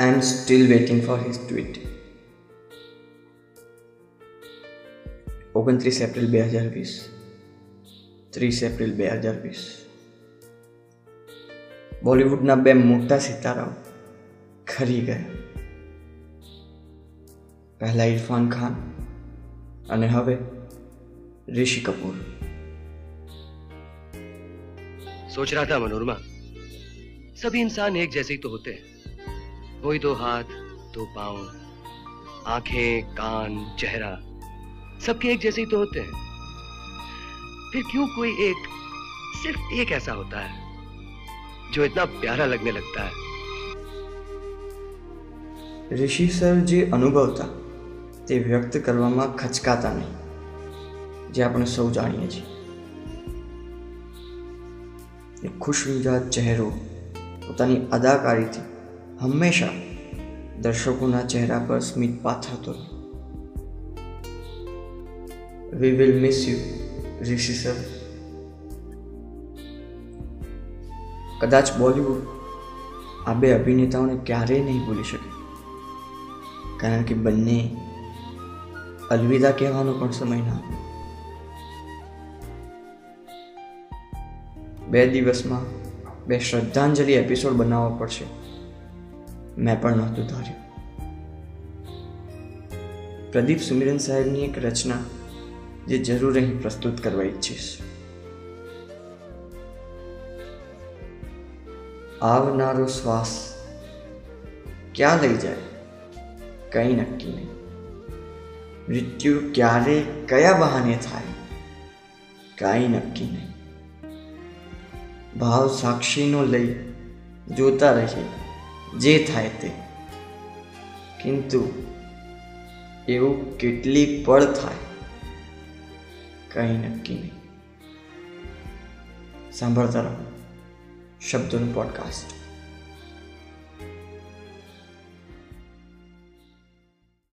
I am still waiting for his tweet. ઓગણત્રીસ April બે હજાર વીસ ત્રીસ એપ્રિલ બે હજાર વીસ બોલિવૂડના બે મોટા સિતારાઓ ખરી ગયા પહેલા ઇરફાન ખાન અને હવે ऋषि कपूर सोच रहा था मनोरमा सभी इंसान एक जैसे ही तो होते हैं वही दो हाथ दो पांव आंखें कान चेहरा सबके एक जैसे ही तो होते हैं फिर क्यों कोई एक सिर्फ एक ऐसा होता है जो इतना प्यारा लगने लगता है ઋષિ સર જે અનુભવતા તે વ્યક્ત કરવામાં ખચકાતા નહીં જે આપણે સૌ જાણીએ છીએ એ ખુશ મિજાજ ચહેરો પોતાની અદાકારીથી હંમેશા દર્શકોના ચહેરા પર સ્મિત પાથરતો we will miss you Rishi sir. કદાચ બોલિવૂડ આ બે અભિનેતાઓને ક્યારેય નહીં ભૂલી શકે. કારણ કે બંને અલવિદા કહેવાનો પણ સમય ના બે દિવસમાં બે શ્રદ્ધાંજલિ એપિસોડ બનાવવા પડશે. મેં પણ નહોતું ધાર્યું. પ્રદીપ સુમિરન સાહેબની એક રચના જે જરૂર અહીં પ્રસ્તુત કરવા ઈચ્છીશ. આવનારો શ્વાસ ક્યાં લઈ જાય? કંઈ નક્કી નહીં. મૃત્યુ ક્યારે, કયા બહાને થાય? કાંઈ નક્કી નહીં. ભાવ સાક્ષીનો લઈ જોતા રહીએ. જે થાય તે. કિંતુ એવું કેટલી પળ થાય? કંઈ નક્કી નહીં. સાંભળતા રહો. શબ્દોનું પોડકાસ્ટ